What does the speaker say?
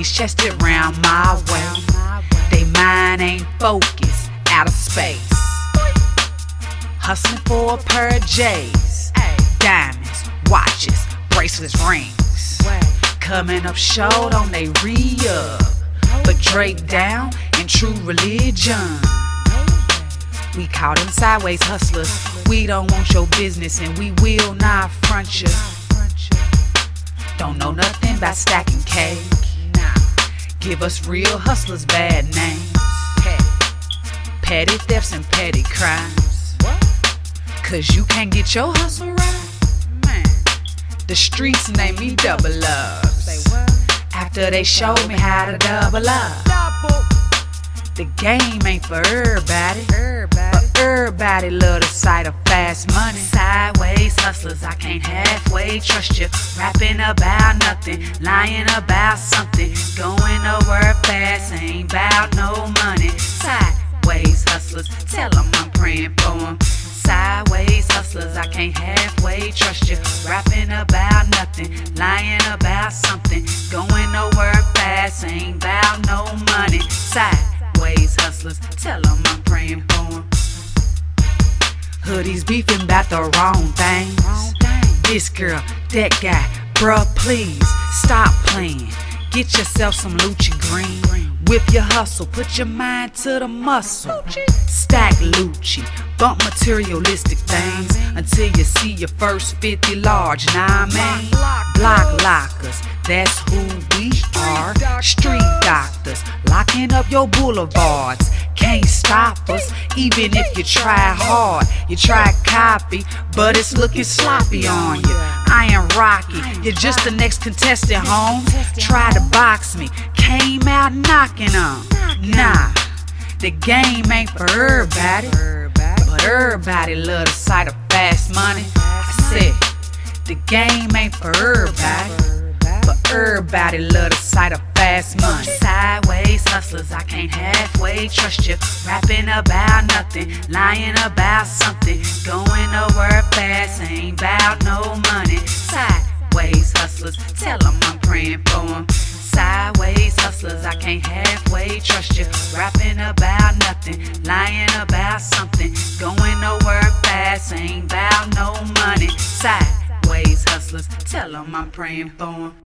Hoodies chested round my way. They mind ain't focused, out of space. Hustling for a pair of J's. Diamonds, watches, bracelets, rings. Coming up short on they re up. But Drake down in true religion. We call them sideways hustlers. We don't want your business and we will not front you. Don't know nothing about stacking cake. Give us real hustlers bad names. Petty thefts and petty crimes. Cause you can't get your hustle right. Man. The streets name me double ups. After they showed me how to double up. The game ain't for everybody. But everybody love the sight of fast money. Sideways hustlers, I can't halfway trust you. Rapping about nothing, lying about something. Going nowhere fast, ain't about no money. Sideways hustlers, tell them I'm praying for them. Sideways hustlers, I can't halfway trust you. Rapping about nothing, lying about something. Going nowhere fast, ain't about no money. Sideways hustlers, tell them I'm praying for them. Hoodies beefing about the wrong things. This girl, that guy, bruh, please stop playing. Get yourself some Lucci green. Whip your hustle, put your mind to the muscle. Stack Lucci, bump materialistic things until you see your first 50 large. Nah, man. Block lockers, that's who we are. Street doctors, locking up your boulevards. Can't stop us, even if you try hard. You try copy, but it's looking sloppy on you. I am Rocky, you're just the next contestant, home. Try to box me, came out knocking on. Nah, the game ain't for everybody, but everybody love the sight of fast money. I said, the game ain't for everybody, everybody love the sight of fast money. Sideways hustlers, I can't halfway trust you. Rapping about nothing, lying about something. Going nowhere fast, ain't about no money. Sideways hustlers, tell them I'm praying for them. Sideways hustlers, I can't halfway trust you. Rapping about nothing, lying about something. Going nowhere fast, ain't about no money. Sideways hustlers, tell them I'm praying for them.